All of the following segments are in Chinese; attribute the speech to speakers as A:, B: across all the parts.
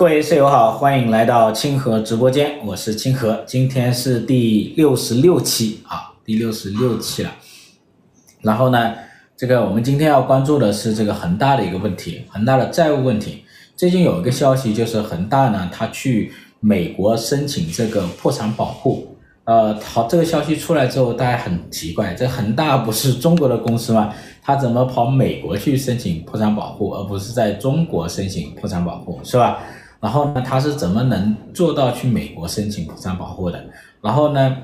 A: 各位室友好，欢迎来到清河直播间，我是清河，今天是第六十六期啊，第六十六期了。然后呢，这个我们今天要关注的是这个恒大的一个问题，恒大的债务问题。最近有一个消息，就是恒大呢，他去美国申请这个破产保护。呃，好，这个消息出来之后，大家很奇怪，这恒大不是中国的公司吗？他怎么跑美国去申请破产保护，而不是在中国申请破产保护，是吧？然后呢，他是怎么能做到去美国申请破产保护的？然后呢，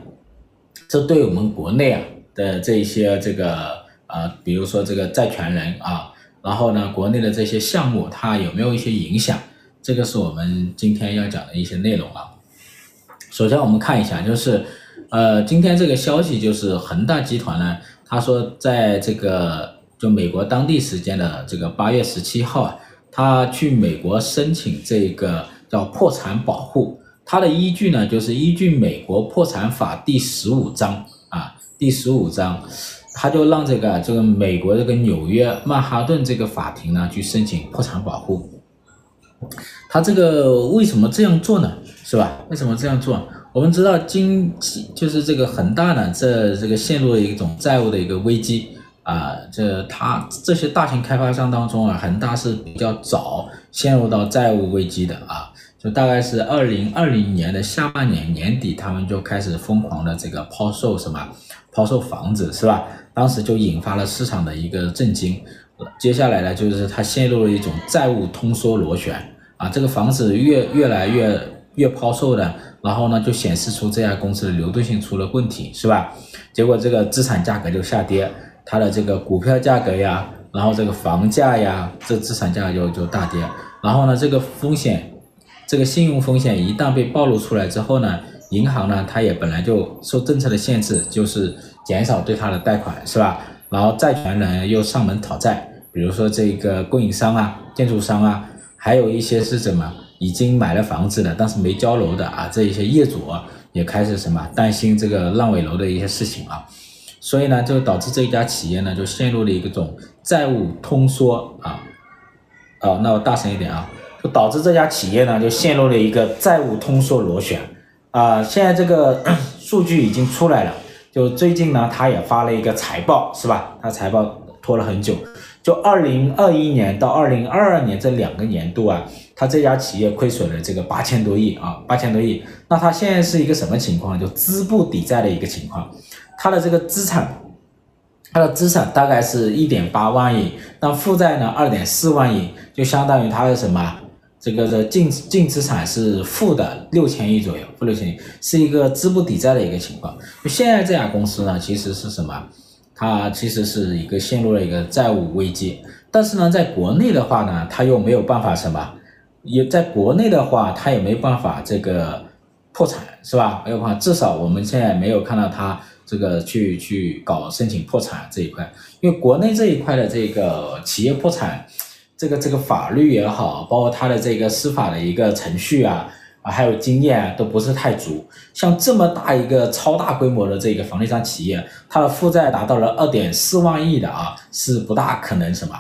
A: 这对我们国内啊的这些这个呃，比如说这个债权人啊，然后呢，国内的这些项目，它有没有一些影响？这个是我们今天要讲的一些内容啊。首先我们看一下，就是呃，今天这个消息就是恒大集团呢，他说在这个就美国当地时间的这个八月十七号啊。他去美国申请这个叫破产保护，他的依据呢，就是依据美国破产法第十五章啊，第十五章，他就让这个这个美国这个纽约曼哈顿这个法庭呢去申请破产保护。他这个为什么这样做呢？是吧？为什么这样做？我们知道经济就是这个恒大呢，这这个陷入了一种债务的一个危机。啊，这他这些大型开发商当中啊，恒大是比较早陷入到债务危机的啊，就大概是二零二零年的下半年年底，他们就开始疯狂的这个抛售什么，抛售房子是吧？当时就引发了市场的一个震惊。接下来呢，就是他陷入了一种债务通缩螺旋啊，这个房子越越来越越抛售的，然后呢，就显示出这家公司的流动性出了问题是吧？结果这个资产价格就下跌。它的这个股票价格呀，然后这个房价呀，这资产价就就大跌。然后呢，这个风险，这个信用风险一旦被暴露出来之后呢，银行呢，它也本来就受政策的限制，就是减少对它的贷款，是吧？然后债权人又上门讨债，比如说这个供应商啊、建筑商啊，还有一些是什么已经买了房子的，但是没交楼的啊，这一些业主啊，也开始什么担心这个烂尾楼的一些事情啊。所以呢，就导致这一家企业呢，就陷入了一个种债务通缩啊，哦，那我大声一点啊，就导致这家企业呢，就陷入了一个债务通缩螺旋啊。现在这个 数据已经出来了，就最近呢，他也发了一个财报，是吧？他财报拖了很久，就二零二一年到二零二二年这两个年度啊，他这家企业亏损了这个八千多亿啊，八千多亿。那他现在是一个什么情况？就资不抵债的一个情况。它的这个资产，它的资产大概是一点八万亿，那负债呢二点四万亿，就相当于它的什么？这个的净净资产是负的六千亿左右，负六千亿，是一个资不抵债的一个情况。就现在这家公司呢，其实是什么？它其实是一个陷入了一个债务危机，但是呢，在国内的话呢，它又没有办法什么？也在国内的话，它也没办法这个破产，是吧？没有办法，至少我们现在没有看到它。这个去去搞申请破产这一块，因为国内这一块的这个企业破产，这个这个法律也好，包括它的这个司法的一个程序啊，啊还有经验，都不是太足。像这么大一个超大规模的这个房地产企业，它的负债达到了二点四万亿的啊，是不大可能什么，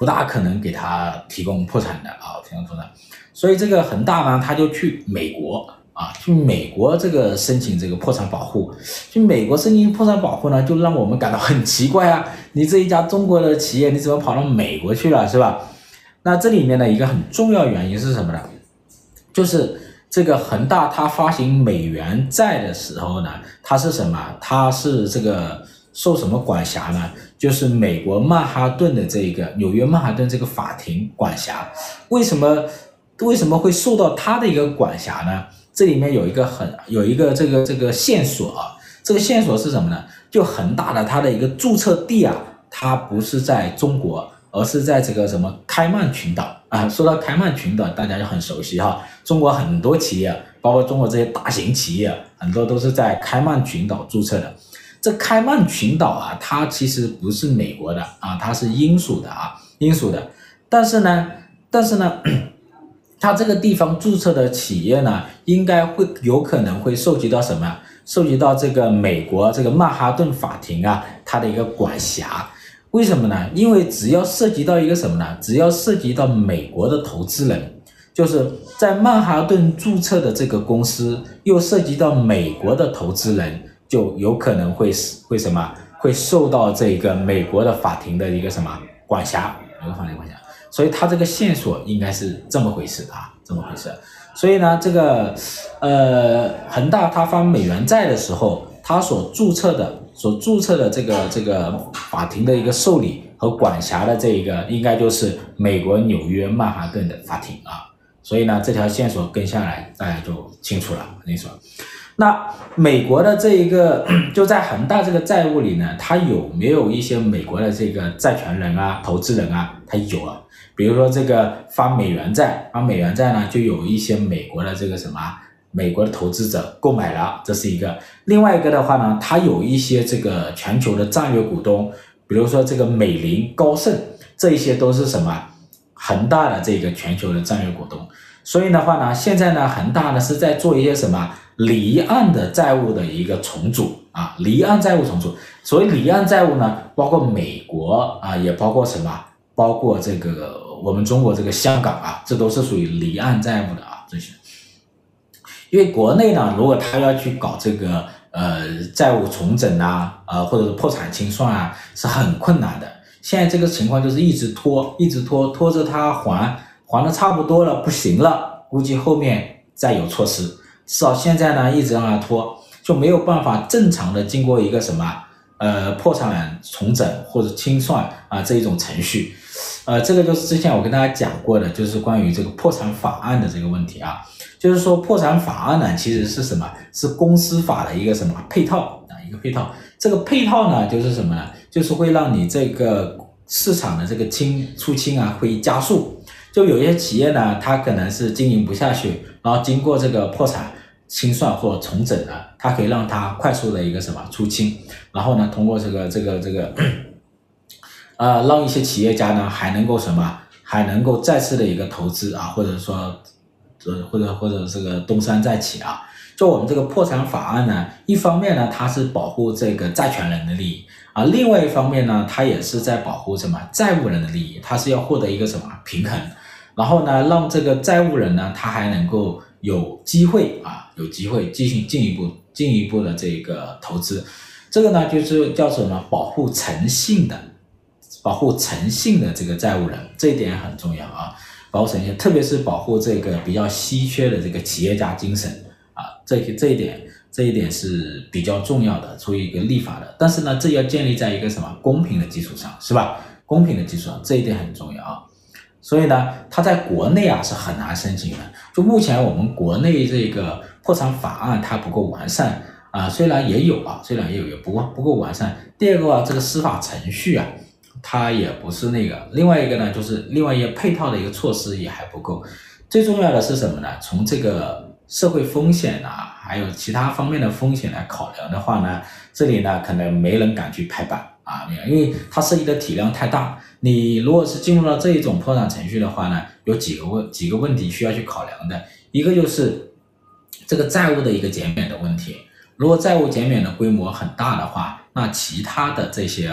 A: 不大可能给他提供破产的啊，提供破产。所以这个恒大呢，他就去美国。啊，去美国这个申请这个破产保护，去美国申请破产保护呢，就让我们感到很奇怪啊！你这一家中国的企业，你怎么跑到美国去了，是吧？那这里面的一个很重要原因是什么呢？就是这个恒大它发行美元债的时候呢，它是什么？它是这个受什么管辖呢？就是美国曼哈顿的这个纽约曼哈顿这个法庭管辖。为什么为什么会受到它的一个管辖呢？这里面有一个很有一个这个这个线索啊，这个线索是什么呢？就恒大的它的一个注册地啊，它不是在中国，而是在这个什么开曼群岛啊。说到开曼群岛，大家就很熟悉哈。中国很多企业，包括中国这些大型企业，很多都是在开曼群岛注册的。这开曼群岛啊，它其实不是美国的啊，它是英属的啊，英属的。但是呢，但是呢。它这个地方注册的企业呢，应该会有可能会涉及到什么？涉及到这个美国这个曼哈顿法庭啊，它的一个管辖。为什么呢？因为只要涉及到一个什么呢？只要涉及到美国的投资人，就是在曼哈顿注册的这个公司，又涉及到美国的投资人，就有可能会是会什么，会受到这个美国的法庭的一个什么管辖，美国法庭管辖。所以他这个线索应该是这么回事啊，这么回事。所以呢，这个呃，恒大他发美元债的时候，他所注册的、所注册的这个这个法庭的一个受理和管辖的这一个，应该就是美国纽约曼哈顿的法庭啊。所以呢，这条线索跟下来，大家就清楚了。我跟你说，那美国的这一个 就在恒大这个债务里呢，他有没有一些美国的这个债权人啊、投资人啊？他有啊。比如说这个发美元债，发美元债呢，就有一些美国的这个什么美国的投资者购买了，这是一个。另外一个的话呢，它有一些这个全球的战略股东，比如说这个美林、高盛，这一些都是什么恒大的这个全球的战略股东。所以的话呢，现在呢，恒大呢是在做一些什么离岸的债务的一个重组啊，离岸债务重组。所谓离岸债务呢，包括美国啊，也包括什么，包括这个。我们中国这个香港啊，这都是属于离岸债务的啊，这些。因为国内呢，如果他要去搞这个呃债务重整啊，呃或者是破产清算啊，是很困难的。现在这个情况就是一直拖，一直拖，拖着他还，还的差不多了，不行了，估计后面再有措施。至少现在呢，一直让他拖，就没有办法正常的经过一个什么呃破产重整或者清算啊这一种程序。呃，这个就是之前我跟大家讲过的，就是关于这个破产法案的这个问题啊，就是说破产法案呢，其实是什么？是公司法的一个什么配套啊？一个配套。这个配套呢，就是什么呢？就是会让你这个市场的这个清出清啊，会加速。就有一些企业呢，它可能是经营不下去，然后经过这个破产清算或重整呢，它可以让它快速的一个什么出清，然后呢，通过这个这个这个。呃，让一些企业家呢还能够什么，还能够再次的一个投资啊，或者说，呃，或者或者这个东山再起啊。就我们这个破产法案呢，一方面呢，它是保护这个债权人的利益啊，另外一方面呢，它也是在保护什么债务人的利益，它是要获得一个什么平衡，然后呢，让这个债务人呢，他还能够有机会啊，有机会进行进一步进一步的这个投资，这个呢就是叫什么保护诚信的。保护诚信的这个债务人，这一点很重要啊！保护诚信，特别是保护这个比较稀缺的这个企业家精神啊，这些这一点，这一点是比较重要的，出于一个立法的。但是呢，这要建立在一个什么公平的基础上，是吧？公平的基础上，这一点很重要啊。所以呢，它在国内啊是很难申请的。就目前我们国内这个破产法案它不够完善啊，虽然也有啊，虽然也有，也不过不够完善。第二个啊，这个司法程序啊。它也不是那个，另外一个呢，就是另外一个配套的一个措施也还不够。最重要的是什么呢？从这个社会风险啊，还有其他方面的风险来考量的话呢，这里呢可能没人敢去拍板啊，因为它涉及的体量太大。你如果是进入到这一种破产程序的话呢，有几个问几个问题需要去考量的，一个就是这个债务的一个减免的问题。如果债务减免的规模很大的话，那其他的这些。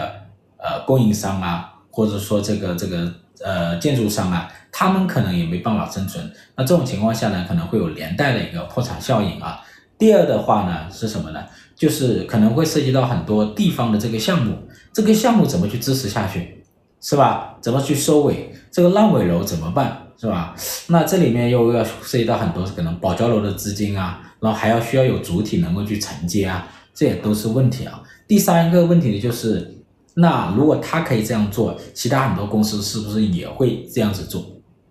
A: 呃，供应商啊，或者说这个这个呃建筑商啊，他们可能也没办法生存。那这种情况下呢，可能会有连带的一个破产效应啊。第二的话呢，是什么呢？就是可能会涉及到很多地方的这个项目，这个项目怎么去支持下去，是吧？怎么去收尾？这个烂尾楼怎么办，是吧？那这里面又要涉及到很多可能保交楼的资金啊，然后还要需要有主体能够去承接啊，这也都是问题啊。第三个问题呢，就是。那如果他可以这样做，其他很多公司是不是也会这样子做？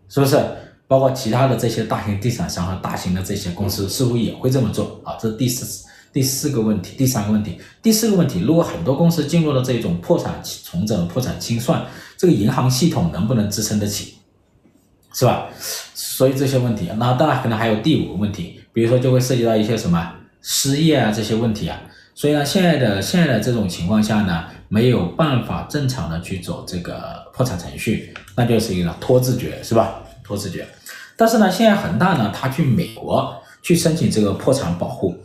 A: 是不是？包括其他的这些大型地产商和大型的这些公司，是不是也会这么做？啊，这第四第四个问题，第三个问题，第四个问题，如果很多公司进入了这种破产重整、破产清算，这个银行系统能不能支撑得起？是吧？所以这些问题，那当然可能还有第五个问题，比如说就会涉及到一些什么失业啊这些问题啊。所以呢，现在的现在的这种情况下呢，没有办法正常的去走这个破产程序，那就是一个拖字诀，是吧？拖字诀。但是呢，现在恒大呢，他去美国去申请这个破产保护，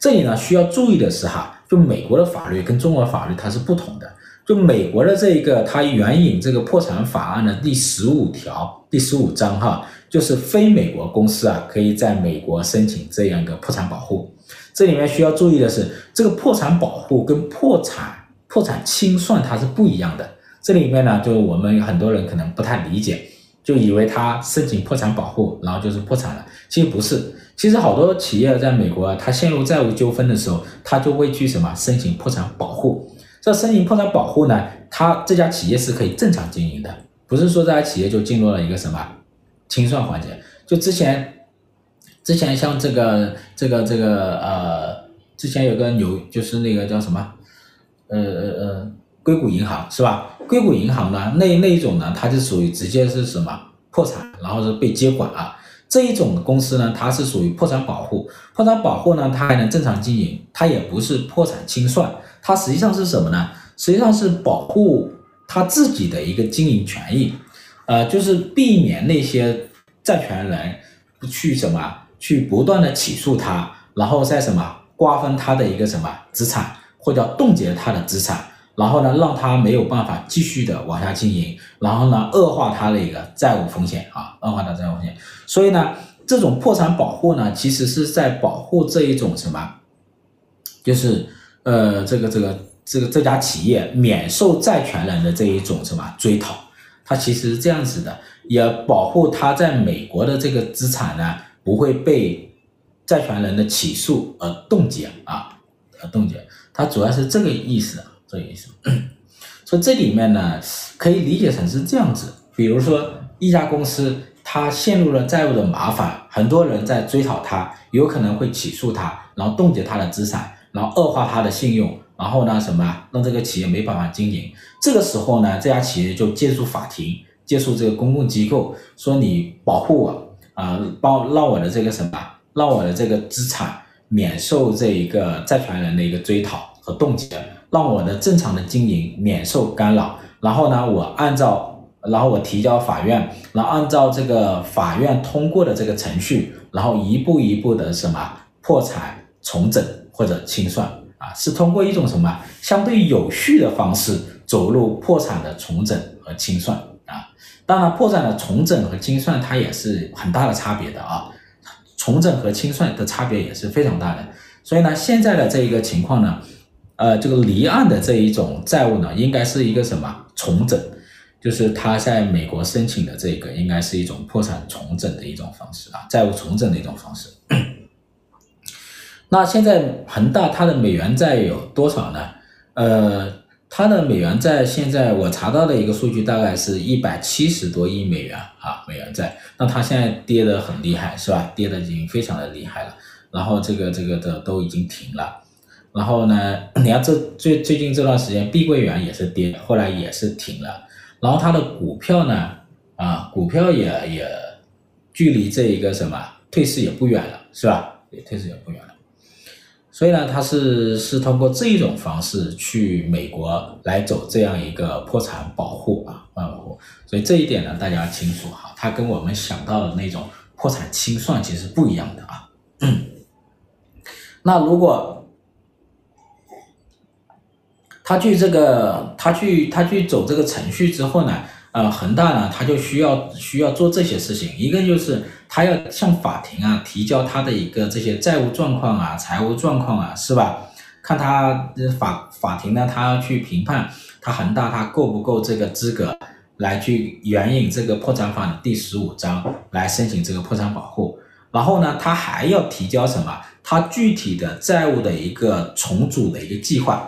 A: 这里呢需要注意的是哈，就美国的法律跟中国法律它是不同的。就美国的这一个，它援引这个破产法案的第十五条、第十五章哈，就是非美国公司啊，可以在美国申请这样一个破产保护。这里面需要注意的是，这个破产保护跟破产破产清算它是不一样的。这里面呢，就我们很多人可能不太理解，就以为他申请破产保护，然后就是破产了。其实不是，其实好多企业在美国啊，他陷入债务纠纷的时候，它就会去什么申请破产保护。这申请破产保护呢，它这家企业是可以正常经营的，不是说这家企业就进入了一个什么清算环节。就之前，之前像这个这个这个呃，之前有个牛，就是那个叫什么，呃呃呃，硅谷银行是吧？硅谷银行呢，那那一种呢，它就属于直接是什么破产，然后是被接管啊。这一种公司呢，它是属于破产保护。破产保护呢，它还能正常经营，它也不是破产清算，它实际上是什么呢？实际上是保护他自己的一个经营权益，呃，就是避免那些债权人去什么去不断的起诉他，然后再什么瓜分他的一个什么资产，或者冻结他的资产。然后呢，让他没有办法继续的往下经营，然后呢，恶化他的一个债务风险啊，恶化他债务风险。所以呢，这种破产保护呢，其实是在保护这一种什么，就是呃，这个这个这个这家企业免受债权人的这一种什么追讨。它其实是这样子的，也保护他在美国的这个资产呢，不会被债权人的起诉而冻结啊，而冻结。它主要是这个意思。这意思，所以这里面呢，可以理解成是这样子。比如说，一家公司它陷入了债务的麻烦，很多人在追讨它，有可能会起诉它，然后冻结它的资产，然后恶化它的信用，然后呢，什么让这个企业没办法经营。这个时候呢，这家企业就借助法庭，借助这个公共机构，说你保护我啊，帮让我的这个什么，让我的这个资产免受这一个债权人的一个追讨和冻结。让我的正常的经营免受干扰，然后呢，我按照，然后我提交法院，然后按照这个法院通过的这个程序，然后一步一步的什么破产重整或者清算啊，是通过一种什么相对有序的方式走入破产的重整和清算啊。当然，破产的重整和清算它也是很大的差别的啊，重整和清算的差别也是非常大的。所以呢，现在的这一个情况呢。呃，这个离岸的这一种债务呢，应该是一个什么重整？就是他在美国申请的这个，应该是一种破产重整的一种方式啊，债务重整的一种方式。那现在恒大它的美元债有多少呢？呃，它的美元债现在我查到的一个数据大概是一百七十多亿美元啊，美元债。那它现在跌得很厉害，是吧？跌得已经非常的厉害了。然后这个这个的都已经停了。然后呢，你看这最最近这段时间，碧桂园也是跌，后来也是停了。然后它的股票呢，啊，股票也也距离这一个什么退市也不远了，是吧？也退市也不远了。所以呢，它是是通过这一种方式去美国来走这样一个破产保护啊，破产保护。所以这一点呢，大家要清楚哈，它跟我们想到的那种破产清算其实不一样的啊。那如果他去这个，他去他去走这个程序之后呢，呃，恒大呢，他就需要需要做这些事情。一个就是他要向法庭啊提交他的一个这些债务状况啊、财务状况啊，是吧？看他法法庭呢，他要去评判他恒大他够不够这个资格来去援引这个破产法的第十五章来申请这个破产保护。然后呢，他还要提交什么？他具体的债务的一个重组的一个计划。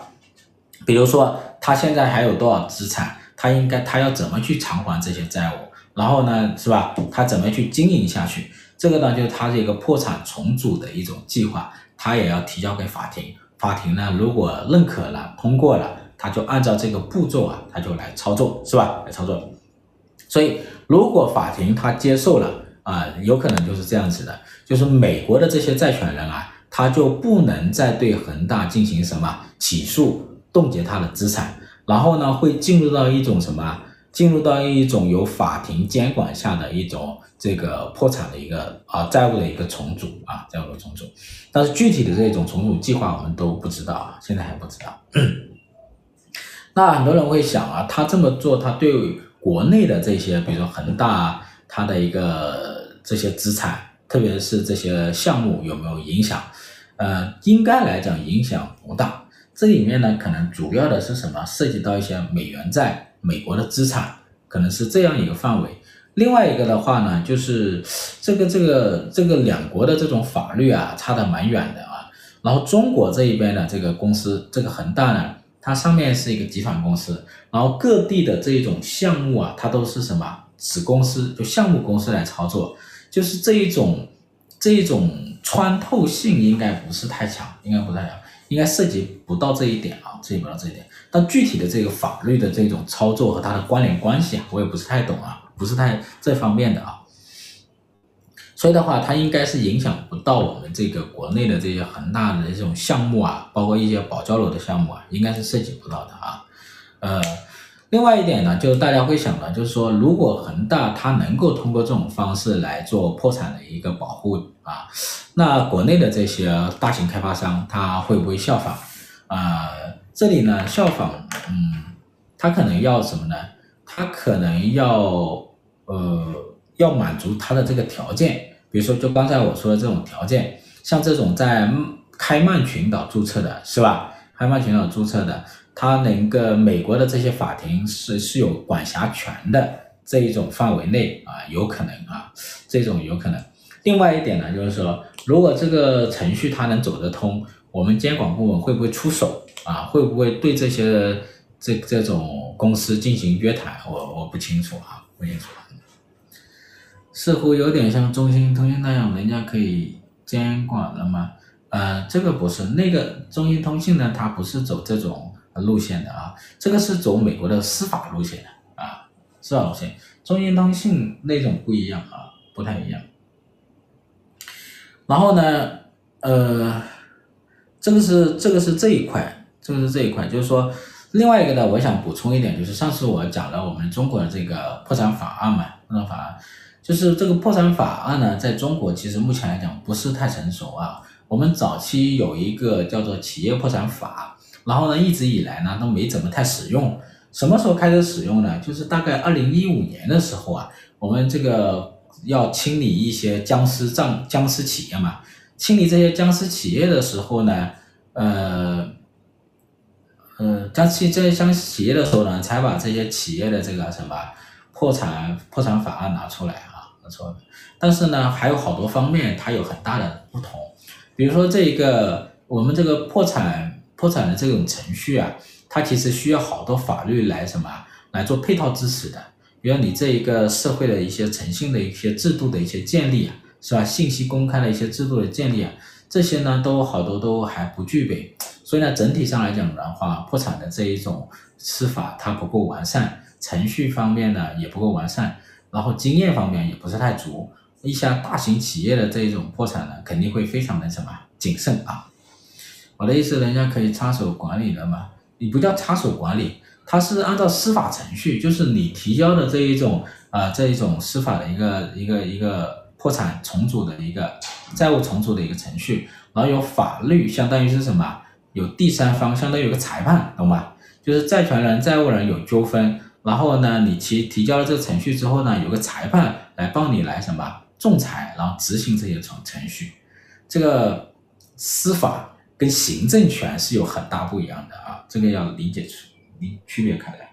A: 比如说，他现在还有多少资产？他应该他要怎么去偿还这些债务？然后呢，是吧？他怎么去经营下去？这个呢，就是他这个破产重组的一种计划，他也要提交给法庭。法庭呢，如果认可了、通过了，他就按照这个步骤啊，他就来操作，是吧？来操作。所以，如果法庭他接受了啊，有可能就是这样子的，就是美国的这些债权人啊，他就不能再对恒大进行什么起诉。冻结他的资产，然后呢，会进入到一种什么？进入到一种由法庭监管下的一种这个破产的一个啊债务的一个重组啊债务的重组。但是具体的这种重组计划我们都不知道啊，现在还不知道。那很多人会想啊，他这么做，他对国内的这些，比如说恒大，他的一个这些资产，特别是这些项目有没有影响？呃，应该来讲影响不大。这里面呢，可能主要的是什么？涉及到一些美元债美国的资产，可能是这样一个范围。另外一个的话呢，就是这个这个这个两国的这种法律啊，差得蛮远的啊。然后中国这一边的这个公司，这个恒大呢，它上面是一个集团公司，然后各地的这一种项目啊，它都是什么子公司，就项目公司来操作，就是这一种这一种穿透性应该不是太强，应该不太强。应该涉及不到这一点啊，涉及不到这一点。但具体的这个法律的这种操作和它的关联关系啊，我也不是太懂啊，不是太这方面的啊。所以的话，它应该是影响不到我们这个国内的这些恒大的这种项目啊，包括一些保交楼的项目啊，应该是涉及不到的啊。呃，另外一点呢，就是大家会想到，就是说，如果恒大它能够通过这种方式来做破产的一个保护啊。那国内的这些大型开发商，他会不会效仿？啊、这里呢，效仿，嗯，他可能要什么呢？他可能要，呃，要满足他的这个条件，比如说，就刚才我说的这种条件，像这种在开曼群岛注册的，是吧？开曼群岛注册的，他能够美国的这些法庭是是有管辖权的这一种范围内啊，有可能啊，这种有可能。另外一点呢，就是说。如果这个程序它能走得通，我们监管部门会不会出手啊？会不会对这些这这种公司进行约谈？我我不清楚啊，不清楚。似乎有点像中兴通讯那样，人家可以监管了吗？呃，这个不是，那个中兴通讯呢，它不是走这种路线的啊，这个是走美国的司法路线的啊，司法路线。中兴通讯那种不一样啊，不太一样。然后呢，呃，这个是这个是这一块，这个是这一块，就是说，另外一个呢，我想补充一点，就是上次我讲了我们中国的这个破产法案嘛，破产法案，就是这个破产法案呢，在中国其实目前来讲不是太成熟啊。我们早期有一个叫做企业破产法，然后呢，一直以来呢都没怎么太使用。什么时候开始使用呢？就是大概二零一五年的时候啊，我们这个。要清理一些僵尸账、僵尸企业嘛？清理这些僵尸企业的时候呢，呃，呃，僵尸这些僵尸企业的时候呢，才把这些企业的这个什么破产破产法案拿出来啊，拿出来。但是呢，还有好多方面它有很大的不同，比如说这一个我们这个破产破产的这种程序啊，它其实需要好多法律来什么来做配套支持的。比如你这一个社会的一些诚信的一些制度的一些建立啊，是吧？信息公开的一些制度的建立啊，这些呢都好多都还不具备，所以呢整体上来讲的话，破产的这一种司法它不够完善，程序方面呢也不够完善，然后经验方面也不是太足，一些大型企业的这一种破产呢肯定会非常的什么谨慎啊。我的意思，人家可以插手管理的嘛，你不叫插手管理。它是按照司法程序，就是你提交的这一种啊、这一种司法的一个一个一个破产重组的一个债务重组的一个程序，然后有法律，相当于是什么？有第三方，相当于有个裁判，懂吧？就是债权人、债务人有纠纷，然后呢，你提提交了这个程序之后呢，有个裁判来帮你来什么仲裁，然后执行这些程程序。这个司法跟行政权是有很大不一样的啊，这个要理解出。你区别开来，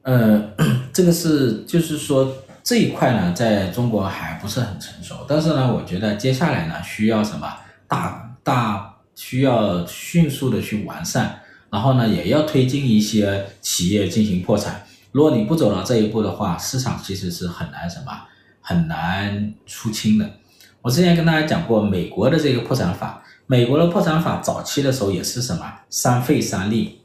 A: 呃，这个是就是说这一块呢，在中国还不是很成熟，但是呢，我觉得接下来呢，需要什么大大需要迅速的去完善，然后呢，也要推进一些企业进行破产。如果你不走到这一步的话，市场其实是很难什么很难出清的。我之前跟大家讲过，美国的这个破产法。美国的破产法早期的时候也是什么三废三立，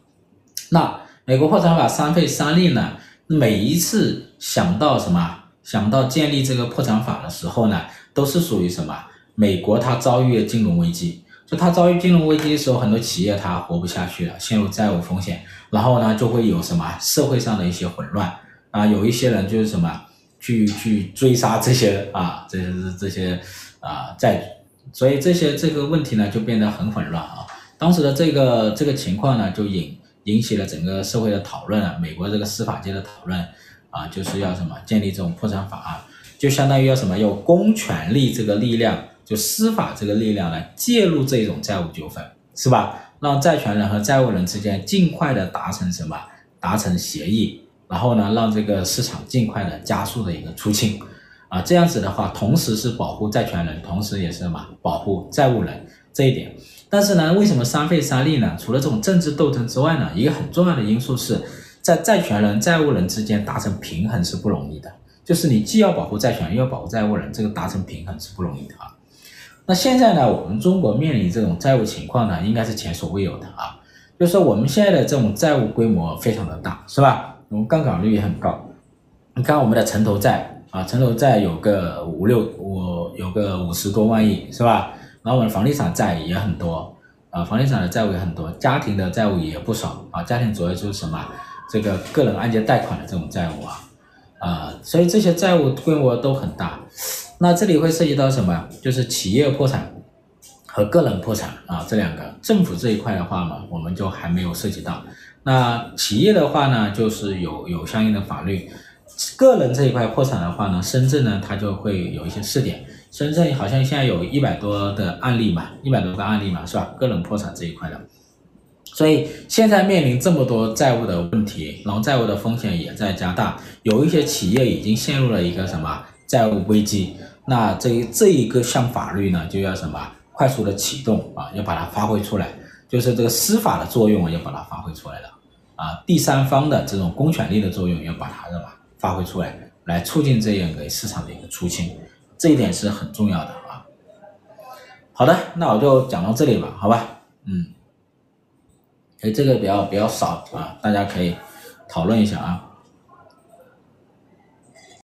A: 那美国破产法三废三立呢？每一次想到什么，想到建立这个破产法的时候呢，都是属于什么？美国它遭遇了金融危机，就它遭遇金融危机的时候，很多企业它活不下去了，陷入债务风险，然后呢就会有什么社会上的一些混乱啊，有一些人就是什么去去追杀这些啊，这些这些啊债。所以这些这个问题呢，就变得很混乱啊。当时的这个这个情况呢，就引引起了整个社会的讨论啊，美国这个司法界的讨论。啊，就是要什么建立这种破产法案，就相当于要什么有公权力这个力量，就司法这个力量来介入这种债务纠纷，是吧？让债权人和债务人之间尽快的达成什么？达成协议，然后呢，让这个市场尽快的加速的一个出清，啊，这样子的话，同时是保护债权人，同时也是什么？保护债务人这一点。但是呢，为什么三费三利呢？除了这种政治斗争之外呢，一个很重要的因素是在债权人、债务人之间达成平衡是不容易的，就是你既要保护债权人，又要保护债务人，这个达成平衡是不容易的啊。那现在呢，我们中国面临这种债务情况呢，应该是前所未有的啊。就是说我们现在的这种债务规模非常的大，是吧？我们杠杆率也很高。你看我们的城投债啊，城投债有个五六五，有个五十多万亿，是吧？然后我们房地产债也很多啊，房地产的债务也很多，家庭的债务也不少啊。家庭主要就是什么？这个个人按揭贷款的这种债务啊，啊，所以这些债务规模都很大。那这里会涉及到什么？就是企业破产和个人破产啊，这两个。政府这一块的话嘛，我们就还没有涉及到。那企业的话呢，就是有有相应的法律。个人这一块破产的话呢，深圳呢，它就会有一些试点。深圳好像现在有一百多的案例嘛，一百多个案例嘛，是吧？个人破产这一块的。所以现在面临这么多债务的问题，然后债务的风险也在加大，有一些企业已经陷入了一个什么债务危机。那这这一个项法律呢，就要什么快速的启动啊，要把它发挥出来，就是这个司法的作用要把它发挥出来了啊，第三方的这种公权力的作用要把它什么发挥出来，来促进这样一个市场的一个出清，这一点是很重要的啊。好的，那我就讲到这里吧，好吧，嗯，哎，这个比较比较少啊，大家可以讨论一下啊。